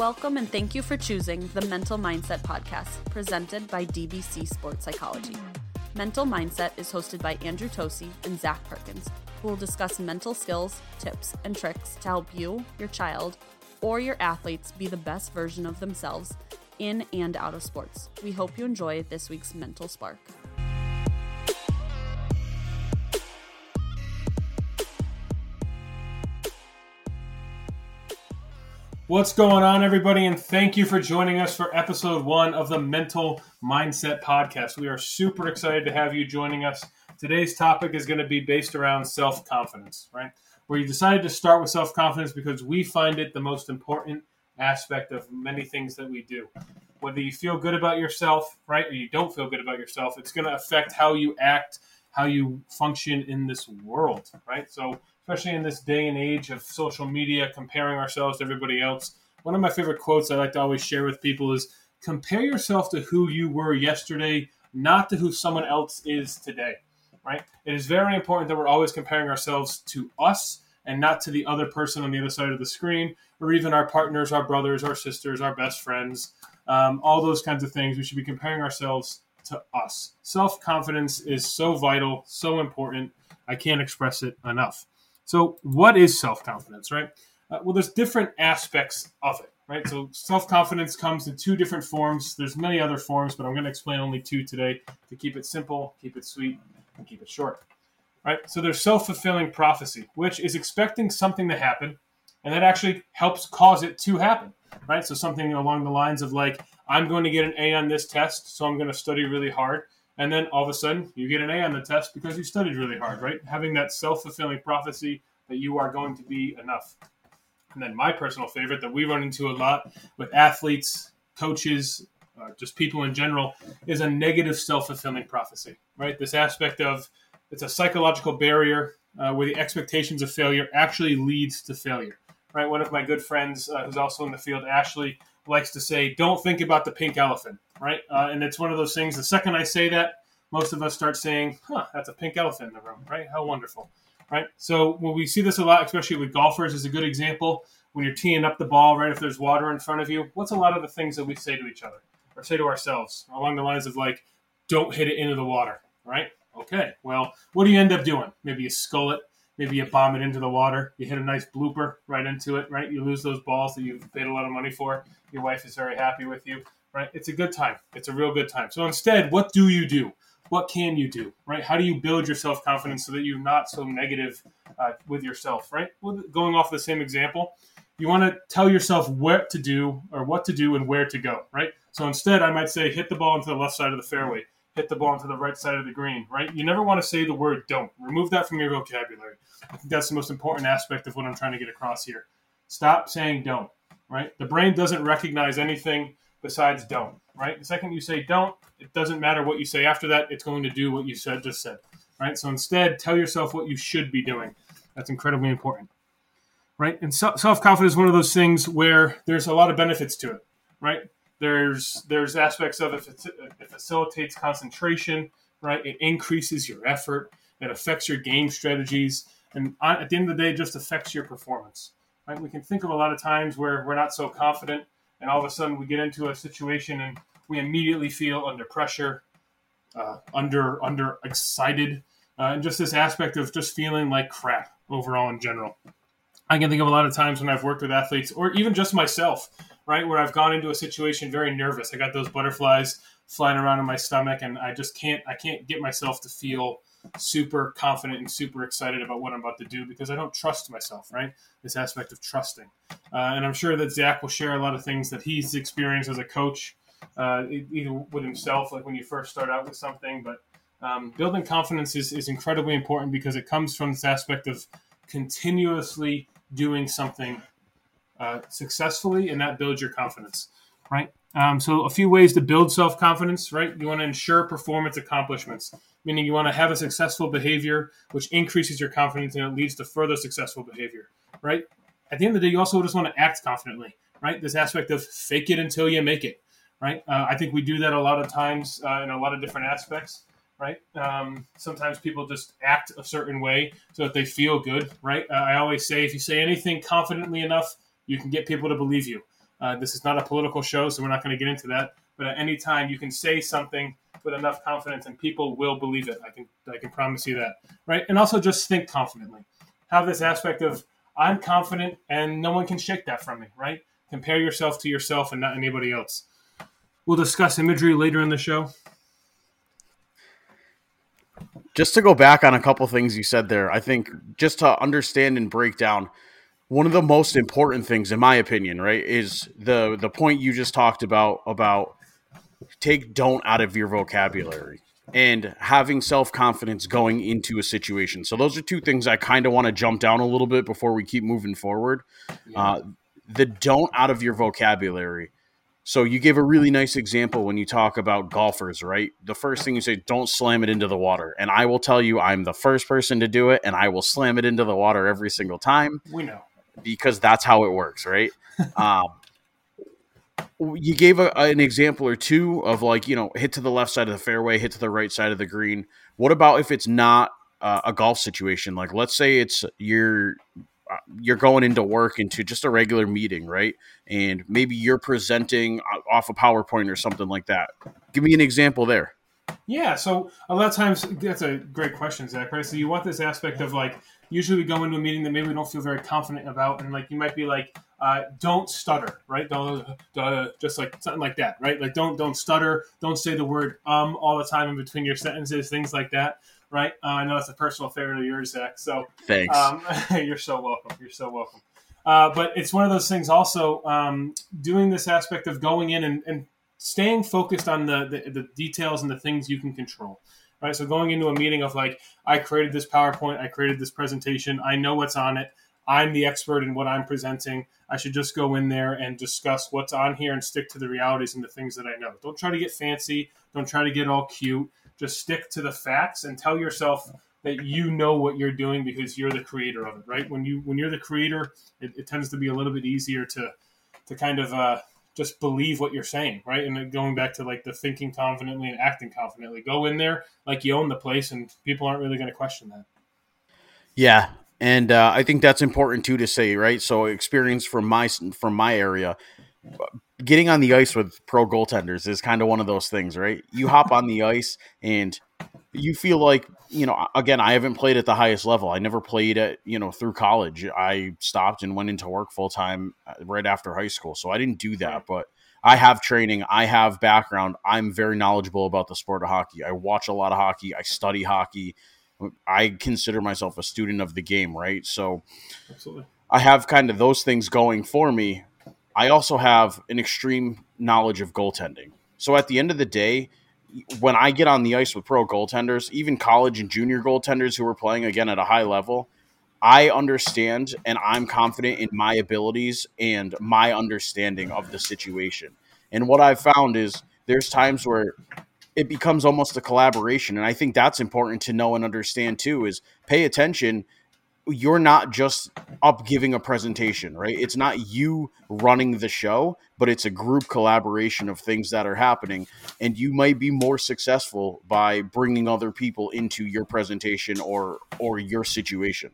Welcome and thank you for choosing the Mental Mindset Podcast, presented by DBC Sports Psychology. Mental Mindset is hosted by Andrew Tosi and Zach Perkins, who will discuss mental skills, tips, and tricks to help you, your child, or your athletes be the best version of themselves in and out of sports. We hope you enjoy this week's Mental Spark. What's going on, everybody? And thank you for joining us for episode one of the Mental Mindset Podcast. We are super excited to have you joining us. Today's topic is going to be based around self confidence, right? You decided to start with self confidence because we find it the most important aspect of many things that we do. Whether you feel good about yourself, right, or you don't feel good about yourself, it's going to affect how you act, how you function in this world, right? So, especially in this day and age of social media, comparing ourselves to everybody else. One of my favorite quotes I like to always share with people is compare yourself to who you were yesterday, not to who someone else is today. Right? It is very important that we're always comparing ourselves to us and not to the other person on the other side of the screen, or even our partners, our brothers, our sisters, our best friends, um, all those kinds of things. We should be comparing ourselves to us. Self confidence is so vital, so important. I can't express it enough. So, what is self confidence, right? Uh, well, there's different aspects of it, right? So, self confidence comes in two different forms. There's many other forms, but I'm going to explain only two today to keep it simple, keep it sweet, and keep it short, right? So, there's self fulfilling prophecy, which is expecting something to happen, and that actually helps cause it to happen, right? So, something along the lines of like, I'm going to get an A on this test, so I'm going to study really hard and then all of a sudden you get an A on the test because you studied really hard, right? Having that self fulfilling prophecy that you are going to be enough. And then my personal favorite that we run into a lot with athletes, coaches, uh, just people in general, is a negative self fulfilling prophecy, right? This aspect of it's a psychological barrier uh, where the expectations of failure actually leads to failure, right? One of my good friends uh, who's also in the field, Ashley, likes to say, "Don't think about the pink elephant." Right, uh, and it's one of those things. The second I say that, most of us start saying, "Huh, that's a pink elephant in the room." Right? How wonderful. Right. So when we see this a lot, especially with golfers, is a good example. When you're teeing up the ball, right? If there's water in front of you, what's a lot of the things that we say to each other or say to ourselves along the lines of like, "Don't hit it into the water." Right? Okay. Well, what do you end up doing? Maybe you skull it maybe you bomb it into the water. You hit a nice blooper right into it, right? You lose those balls that you've paid a lot of money for. Your wife is very happy with you, right? It's a good time. It's a real good time. So instead, what do you do? What can you do, right? How do you build your self confidence so that you're not so negative uh, with yourself, right? Well, going off the same example, you want to tell yourself what to do or what to do and where to go, right? So instead, I might say hit the ball into the left side of the fairway hit the ball into the right side of the green, right? You never want to say the word don't. Remove that from your vocabulary. I think that's the most important aspect of what I'm trying to get across here. Stop saying don't, right? The brain doesn't recognize anything besides don't, right? The second you say don't, it doesn't matter what you say after that, it's going to do what you said just said, right? So instead, tell yourself what you should be doing. That's incredibly important, right? And self confidence is one of those things where there's a lot of benefits to it, right? There's there's aspects of it. It facilitates concentration, right? It increases your effort. It affects your game strategies, and at the end of the day, just affects your performance. Right? We can think of a lot of times where we're not so confident, and all of a sudden we get into a situation and we immediately feel under pressure, uh, under under excited, uh, and just this aspect of just feeling like crap overall in general. I can think of a lot of times when I've worked with athletes, or even just myself, right? Where I've gone into a situation very nervous. I got those butterflies flying around in my stomach, and I just can't I can't get myself to feel super confident and super excited about what I'm about to do because I don't trust myself, right? This aspect of trusting. Uh, and I'm sure that Zach will share a lot of things that he's experienced as a coach, uh, either with himself, like when you first start out with something. But um, building confidence is, is incredibly important because it comes from this aspect of continuously doing something uh, successfully, and that builds your confidence, right? Um, so, a few ways to build self confidence, right? You want to ensure performance accomplishments, meaning you want to have a successful behavior, which increases your confidence and it leads to further successful behavior, right? At the end of the day, you also just want to act confidently, right? This aspect of fake it until you make it, right? Uh, I think we do that a lot of times uh, in a lot of different aspects right? Um, sometimes people just act a certain way so that they feel good, right? Uh, I always say if you say anything confidently enough, you can get people to believe you. Uh, this is not a political show, so we're not going to get into that. But at any time, you can say something with enough confidence, and people will believe it. I can I can promise you that, right? And also just think confidently. Have this aspect of I'm confident, and no one can shake that from me, right? Compare yourself to yourself and not anybody else. We'll discuss imagery later in the show. Just to go back on a couple things you said there, I think just to understand and break down one of the most important things, in my opinion, right, is the the point you just talked about about take don't out of your vocabulary and having self confidence going into a situation. So those are two things I kind of want to jump down a little bit before we keep moving forward. Yeah. Uh, the don't out of your vocabulary. So you give a really nice example when you talk about golfers, right? The first thing you say, don't slam it into the water. And I will tell you, I'm the first person to do it, and I will slam it into the water every single time. We know because that's how it works, right? um, you gave a, an example or two of like you know hit to the left side of the fairway, hit to the right side of the green. What about if it's not uh, a golf situation? Like let's say it's you're uh, you're going into work into just a regular meeting, right? And maybe you're presenting off a PowerPoint or something like that. Give me an example there. Yeah, so a lot of times that's a great question, Zach. Right? So you want this aspect of like usually we go into a meeting that maybe we don't feel very confident about, and like you might be like, uh, don't stutter, right? Don't uh, just like something like that, right? Like don't don't stutter, don't say the word um all the time in between your sentences, things like that, right? Uh, I know that's a personal favorite of yours, Zach. So thanks. Um, you're so welcome. You're so welcome. Uh, but it's one of those things also um, doing this aspect of going in and, and staying focused on the, the, the details and the things you can control right? So going into a meeting of like, I created this PowerPoint, I created this presentation, I know what's on it, I'm the expert in what I'm presenting. I should just go in there and discuss what's on here and stick to the realities and the things that I know. Don't try to get fancy. Don't try to get all cute. Just stick to the facts and tell yourself that you know what you're doing because you're the creator of it, right? When you when you're the creator, it, it tends to be a little bit easier to to kind of uh, just believe what you're saying, right? And going back to like the thinking confidently and acting confidently, go in there like you own the place, and people aren't really going to question that. Yeah, and uh, I think that's important too to say, right? So experience from my from my area, getting on the ice with pro goaltenders is kind of one of those things, right? You hop on the ice and you feel like you know again i haven't played at the highest level. I never played at you know through college. I stopped and went into work full time uh, right after high school. So i didn't do that but i have training. I have background. I'm very knowledgeable about the sport of hockey. I watch a lot of hockey. I study hockey. I consider myself a student of the game right? So Absolutely. i have kind of those things going for me. I also have an extreme knowledge of goaltending. So at the end of the day when I get on the ice with pro goaltenders, even college and junior goaltenders who are playing again at a high level, I understand and I'm confident in my abilities and my understanding of the situation. And what I've found is there's times where it becomes almost a collaboration and I think that's important to know and understand too is pay attention you're not just up giving a presentation, right? It's not you running the show, but it's a group collaboration of things that are happening. And you might be more successful by bringing other people into your presentation or or your situation.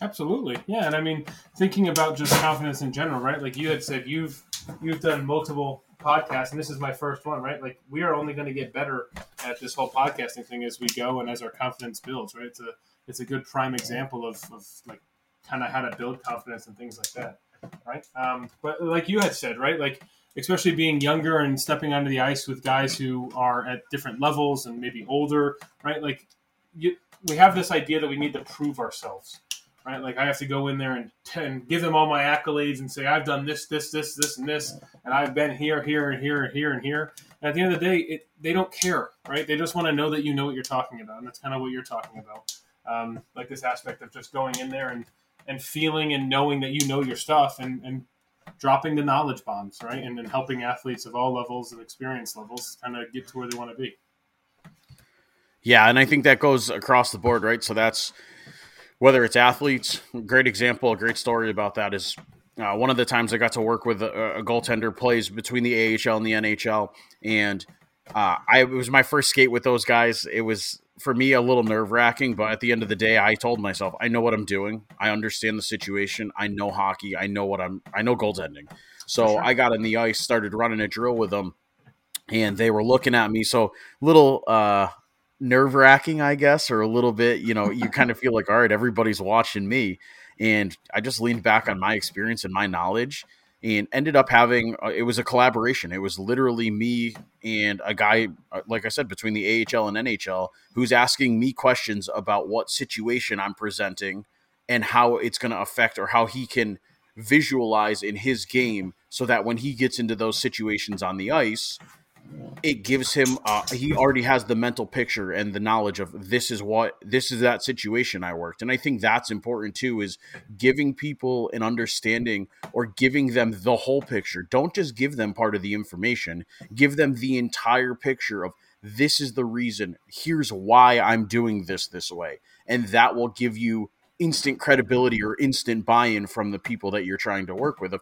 Absolutely. Yeah, and I mean thinking about just confidence in general, right? Like you had said you've you've done multiple podcasts and this is my first one, right? Like we are only going to get better at this whole podcasting thing as we go and as our confidence builds, right? It's a it's a good prime example of, of like kind of how to build confidence and things like that, right? Um, but like you had said, right, like especially being younger and stepping onto the ice with guys who are at different levels and maybe older, right? Like you, we have this idea that we need to prove ourselves, right? Like I have to go in there and, and give them all my accolades and say I've done this, this, this, this, and this, and I've been here, here, and here, and here, and here. And at the end of the day, it, they don't care, right? They just want to know that you know what you're talking about, and that's kind of what you're talking about um, like this aspect of just going in there and and feeling and knowing that you know your stuff and and dropping the knowledge bombs right? And then helping athletes of all levels and experience levels kind of get to where they want to be. Yeah and i think that goes across the board right? So that's whether it's athletes great example a great story about that is uh, one of the times i got to work with a, a goaltender plays between the ahl and the nhl and uh, I it was my first skate with those guys. It was for me a little nerve wracking, but at the end of the day, I told myself, I know what I'm doing. I understand the situation. I know hockey. I know what I'm. I know goaltending. So sure. I got in the ice, started running a drill with them, and they were looking at me. So little uh, nerve wracking, I guess, or a little bit. You know, you kind of feel like, all right, everybody's watching me, and I just leaned back on my experience and my knowledge and ended up having uh, it was a collaboration. It was literally me and a guy, uh, like I said, between the AHL and NHL, who's asking me questions about what situation I'm presenting and how it's going to affect or how he can visualize in his game so that when he gets into those situations on the ice, it gives him uh, he already has the mental picture and the knowledge of this is what this is that situation i worked. And i think that's important too is giving people an understanding or giving them the whole picture. Don't just give them part of the information. Give them the entire picture of this is the reason. Here's why i'm doing this this way. And that will give you instant credibility or instant buy-in from the people that you're trying to work with of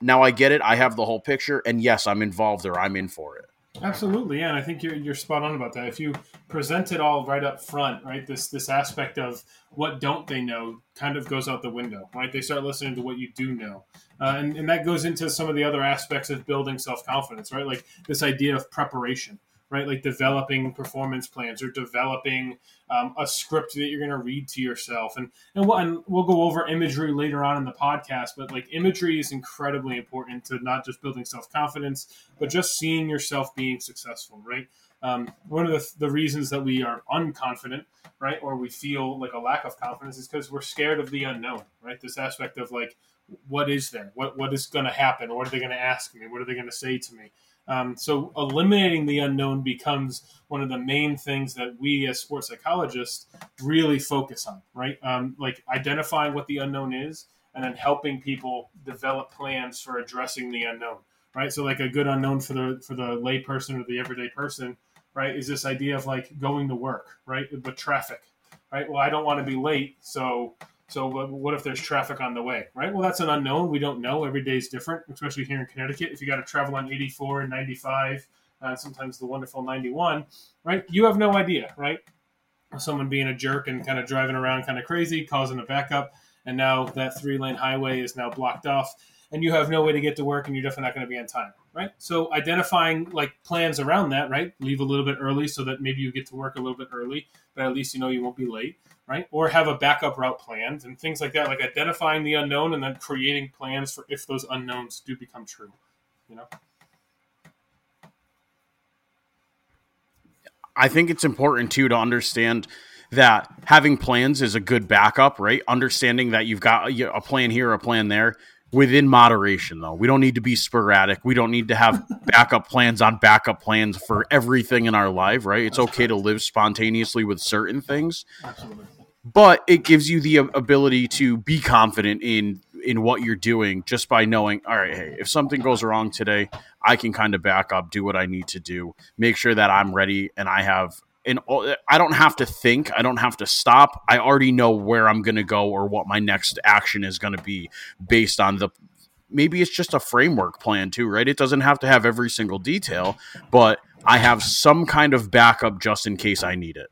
now i get it. I have the whole picture. And yes i'm involved or i'm in for it. Absolutely, yeah, and I think you're you're spot on about that. If you present it all right up front, right, this this aspect of what don't they know kind of goes out the window, right? They start listening to what you do know, uh, and and that goes into some of the other aspects of building self confidence, right? Like this idea of preparation, right? Like developing performance plans or developing um, a script that you're going to read to yourself. And and we'll, and we'll go over imagery later on in the podcast, but like imagery is incredibly important to not just building self confidence, but just seeing yourself being successful, right? Um, one of the, the reasons that we are unconfident, right, or we feel like a lack of confidence is because we're scared of the unknown, right? This aspect of like, what is there? What what is going to happen? What are they going to ask me? What are they going to say to me? Um, so eliminating the unknown becomes one of the main things that we as sports psychologists really focus on, right? Um, like identifying what the unknown is and then helping people develop plans for addressing the unknown, right? So like a good unknown for the for the layperson or the everyday person, right, is this idea of like going to work, right? But traffic, right? Well, I don't want to be late, so so what if there's traffic on the way, right? Well, that's an unknown. We don't know. Every day is different, especially here in Connecticut. If you got to travel on 84 and 95, uh, sometimes the wonderful 91, right? You have no idea, right? Someone being a jerk and kind of driving around kind of crazy, causing a backup, and now that three lane highway is now blocked off, and you have no way to get to work, and you're definitely not going to be on time, right? So identifying like plans around that, right? Leave a little bit early so that maybe you get to work a little bit early, but at least you know you won't be late right? Or have a backup route planned and things like that, like identifying the unknown and then creating plans for if those unknowns do become true, you know? I think it's important too to understand that having plans is a good backup, right? Understanding that you've got a plan here, a plan there within moderation though. We don't need to be sporadic. We don't need to have backup plans on backup plans for everything in our life, right? It's okay to live spontaneously with certain things. Absolutely but it gives you the ability to be confident in in what you're doing just by knowing all right hey if something goes wrong today i can kind of back up do what i need to do make sure that i'm ready and i have and i don't have to think. I don't have to stop. I already know where i'm going to go or what my next action is going to be based on the maybe it's just a framework plan too right? It doesn't have to have every single detail but i have some kind of backup just in case i need it.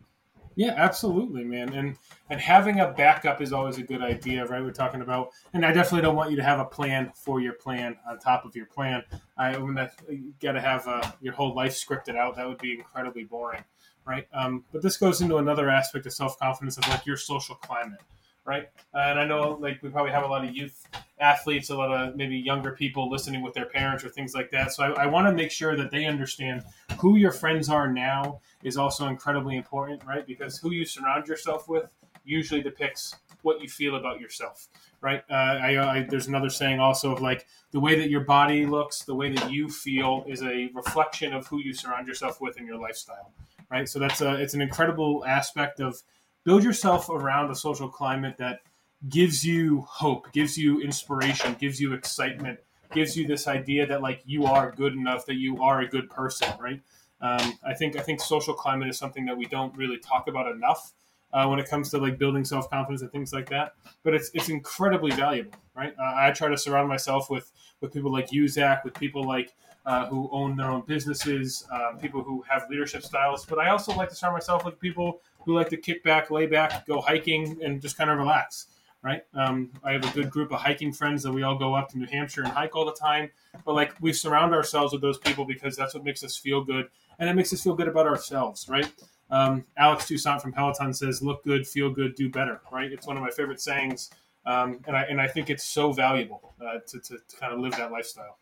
Yeah absolutely man. And and having a backup is always a good idea, right? We're talking about, and I definitely don't want you to have a plan for your plan on top of your plan. I when that you got to have uh, your whole life scripted out. That would be incredibly boring, right? Um, but this goes into another aspect of self confidence of like your social climate, right? And I know like we probably have a lot of youth athletes, a lot of maybe younger people listening with their parents or things like that. So I, I want to make sure that they understand who your friends are now is also incredibly important, right? Because who you surround yourself with usually depicts what you feel about yourself, right? Uh, I, I, there's another saying also of like the way that your body looks, the way that you feel is a reflection of who you surround yourself with in your lifestyle, right? So that's a, it's an incredible aspect of build yourself around a social climate that gives you hope, gives you inspiration, gives you excitement, gives you this idea that like you are good enough, that you are a good person, right? Um, I think I think social climate is something that we don't really talk about enough uh, when it comes to like building self confidence and things like that. But it's it's incredibly valuable, right? Uh, I try to surround myself with with people like you, Zach, with people like uh, who own their own businesses, uh, people who have leadership styles. But I also like to surround myself with people who like to kick back, lay back, go hiking, and just kind of relax. Right. Um, I have a good group of hiking friends that we all go up to New Hampshire and hike all the time. But like we surround ourselves with those people because that's what makes us feel good, and it makes us feel good about ourselves. Right. Um, Alex Toussaint from Peloton says, "Look good, feel good, do better." Right. It's one of my favorite sayings, um, and I and I think it's so valuable uh, to, to, to kind of live that lifestyle.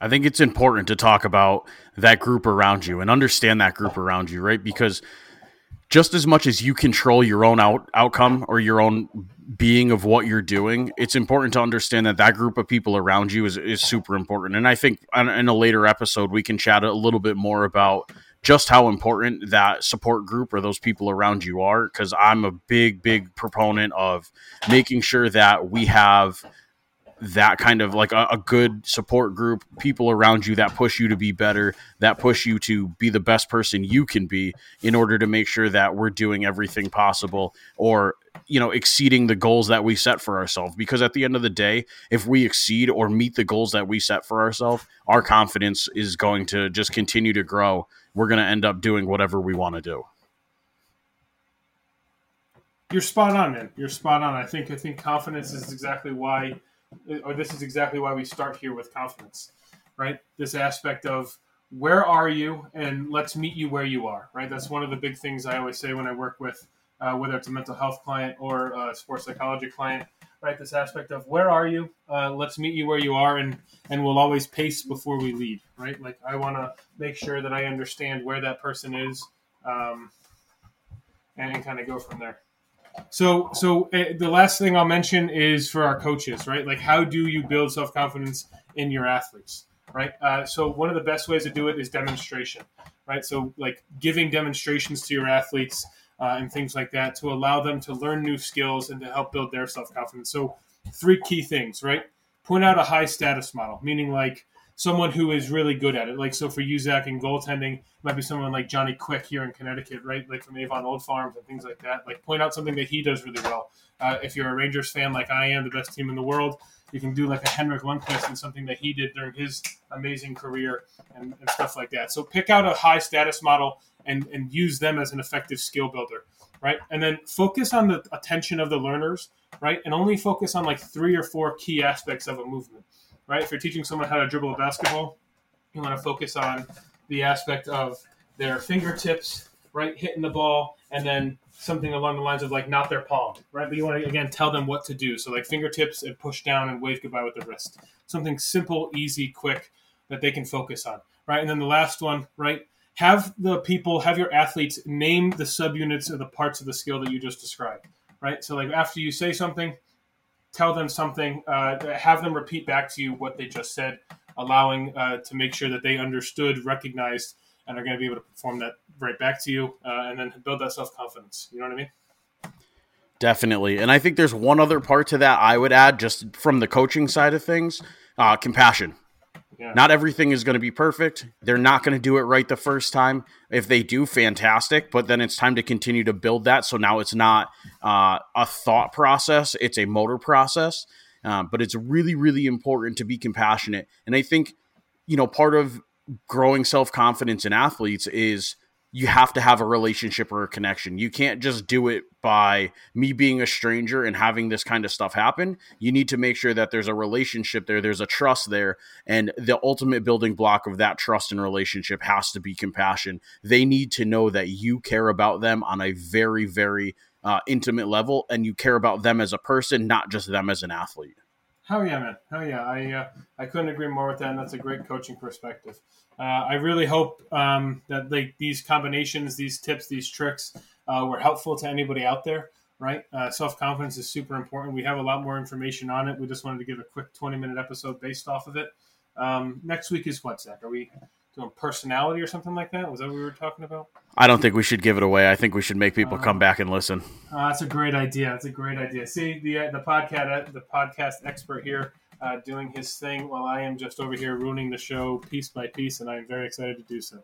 I think it's important to talk about that group around you and understand that group around you, right? Because just as much as you control your own out, outcome or your own being of what you're doing, it's important to understand that that group of people around you is, is super important. And I think in a later episode, we can chat a little bit more about just how important that support group or those people around you are. Because I'm a big, big proponent of making sure that we have – that kind of like a, a, good support group, people around you that push you to be better, that push you to be the best person you can be in order to make sure that we're doing everything possible or you know exceeding the goals that we set for ourselves because at the end of the day if we exceed or meet the goals that we set for ourselves our confidence is going to just continue to grow we're going to end up doing whatever we want to do you're spot on man you're spot on i think i think confidence is exactly why or this is exactly why we start here with confidence, right? This aspect of where are you, and let's meet you where you are, right? That's one of the big things I always say when I work with, uh, whether it's a mental health client or a sports psychology client, right? This aspect of where are you? Uh, let's meet you where you are, and and we'll always pace before we lead, right? Like I want to make sure that I understand where that person is, um, and, and kind of go from there. So, so uh, the last thing I'll mention is for our coaches, right? Like, how do you build self confidence in your athletes, right? Uh, so, one of the best ways to do it is demonstration, right? So, like giving demonstrations to your athletes uh, and things like that to allow them to learn new skills and to help build their self confidence. So, three key things, right? Point out a high status model, meaning like someone who is really good at it. Like so for you, Zach, in goaltending, might be someone like Johnny Quick here in Connecticut, right? Like from Avon Old Farms and things like that. Like point out something that he does really well. Uh, if you're a Rangers fan like I am, the best team in the world, you can do like a Henrik Lundqvist and something that he did during his amazing career and, and stuff like that. So pick out a high status model and, and use them as an effective skill builder, right? And then focus on the attention of the learners, right? And only focus on like three or four key aspects of a movement right? If you're teaching someone how to dribble a basketball, you want to focus on the aspect of their fingertips, right, hitting the ball, and then something along the lines of like not their palm, right? But you want to again tell them what to do. So like fingertips and push down and wave goodbye with the wrist. Something simple, easy, quick that they can focus on, right? And then the last one, right? Have the people, have your athletes name the subunits of the parts of the skill that you just described, right? So like after you say something, tell them something, uh, have them repeat back to you what they just said, allowing uh, to make sure that they understood, recognized, and are going to be able to perform that right back to you, uh, and then build that self confidence. You know what I mean? Definitely. And I think there's one other part to that I would add, just from the coaching side of things uh, compassion. Yeah. Not everything is going to be perfect. They're not going to do it right the first time. If they do, fantastic. But then it's time to continue to build that. So now it's not uh, a thought process, it's a motor process. Uh, but it's really, really important to be compassionate. And I think, you know, part of growing self confidence in athletes is you have to have a relationship or a connection. You can't just do it by me being a stranger and having this kind of stuff happen. You need to make sure that there's a relationship there, there's a trust there, and the ultimate building block of that trust and relationship has to be compassion. They need to know that you care about them on a very, very uh, intimate level and you care about them as a person, not just them as an athlete. Hell yeah, man! Hell yeah! I uh, I couldn't agree more with that, and that's a great coaching perspective. Uh, I really hope um, that like these combinations, these tips, these tricks uh, were helpful to anybody out there. Right? Uh, Self confidence is super important. We have a lot more information on it. We just wanted to give a quick twenty minute episode based off of it. Um, next week is what, Zach? Are we doing personality or something like that? Was that what we were talking about? I don't think we should give it away. I think we should make people uh, come back and listen. Uh, that's a great idea. That's a great idea. See the uh, the podcast the podcast expert here uh, doing his thing while I am just over here ruining the show piece by piece, and I am very excited to do so.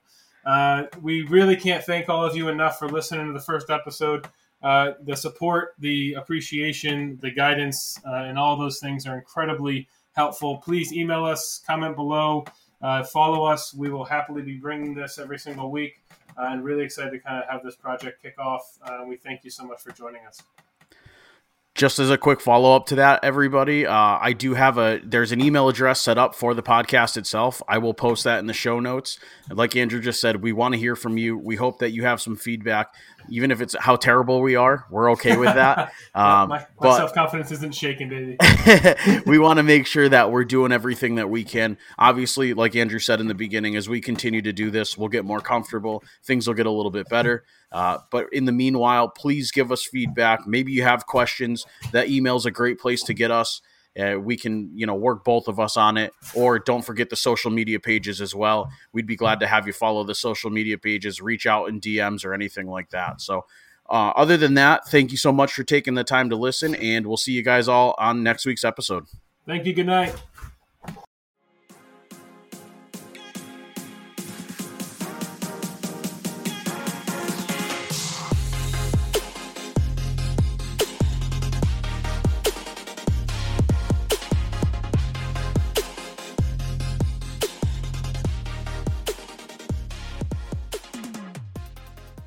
Uh, we really can't thank all of you enough for listening to the first episode. Uh, the support, the appreciation, the guidance, and all those things are incredibly helpful. Please email us, comment below Uh, follow us. We will happily be bringing this every single week. Uh, and really excited to kind of have this project kick off. Uh, we thank you so much for joining us just as a quick follow up to that, everybody, uh, I do have a there's an email address set up for the podcast itself. I will post that in the show notes. And like Andrew just said, we want to hear from you. We hope that you have some feedback, even if it's how terrible we are. We're okay with that. Um, my, my self confidence isn't shaken, baby. we want to make sure that we're doing everything that we can. Obviously, like Andrew said in the beginning, as we continue to do this, we'll get more comfortable. Things will get a little bit better. Uh, but in the meanwhile, please give us feedback. Maybe you have questions. That email is a great place to get us. Uh, we can, you know, work both of us on it. Or don't forget the social media pages as well. We'd be glad to have you follow the social media pages, reach out in DMs or anything like that. So, uh, other than that, thank you so much for taking the time to listen, and we'll see you guys all on next week's episode. Thank you. Good night.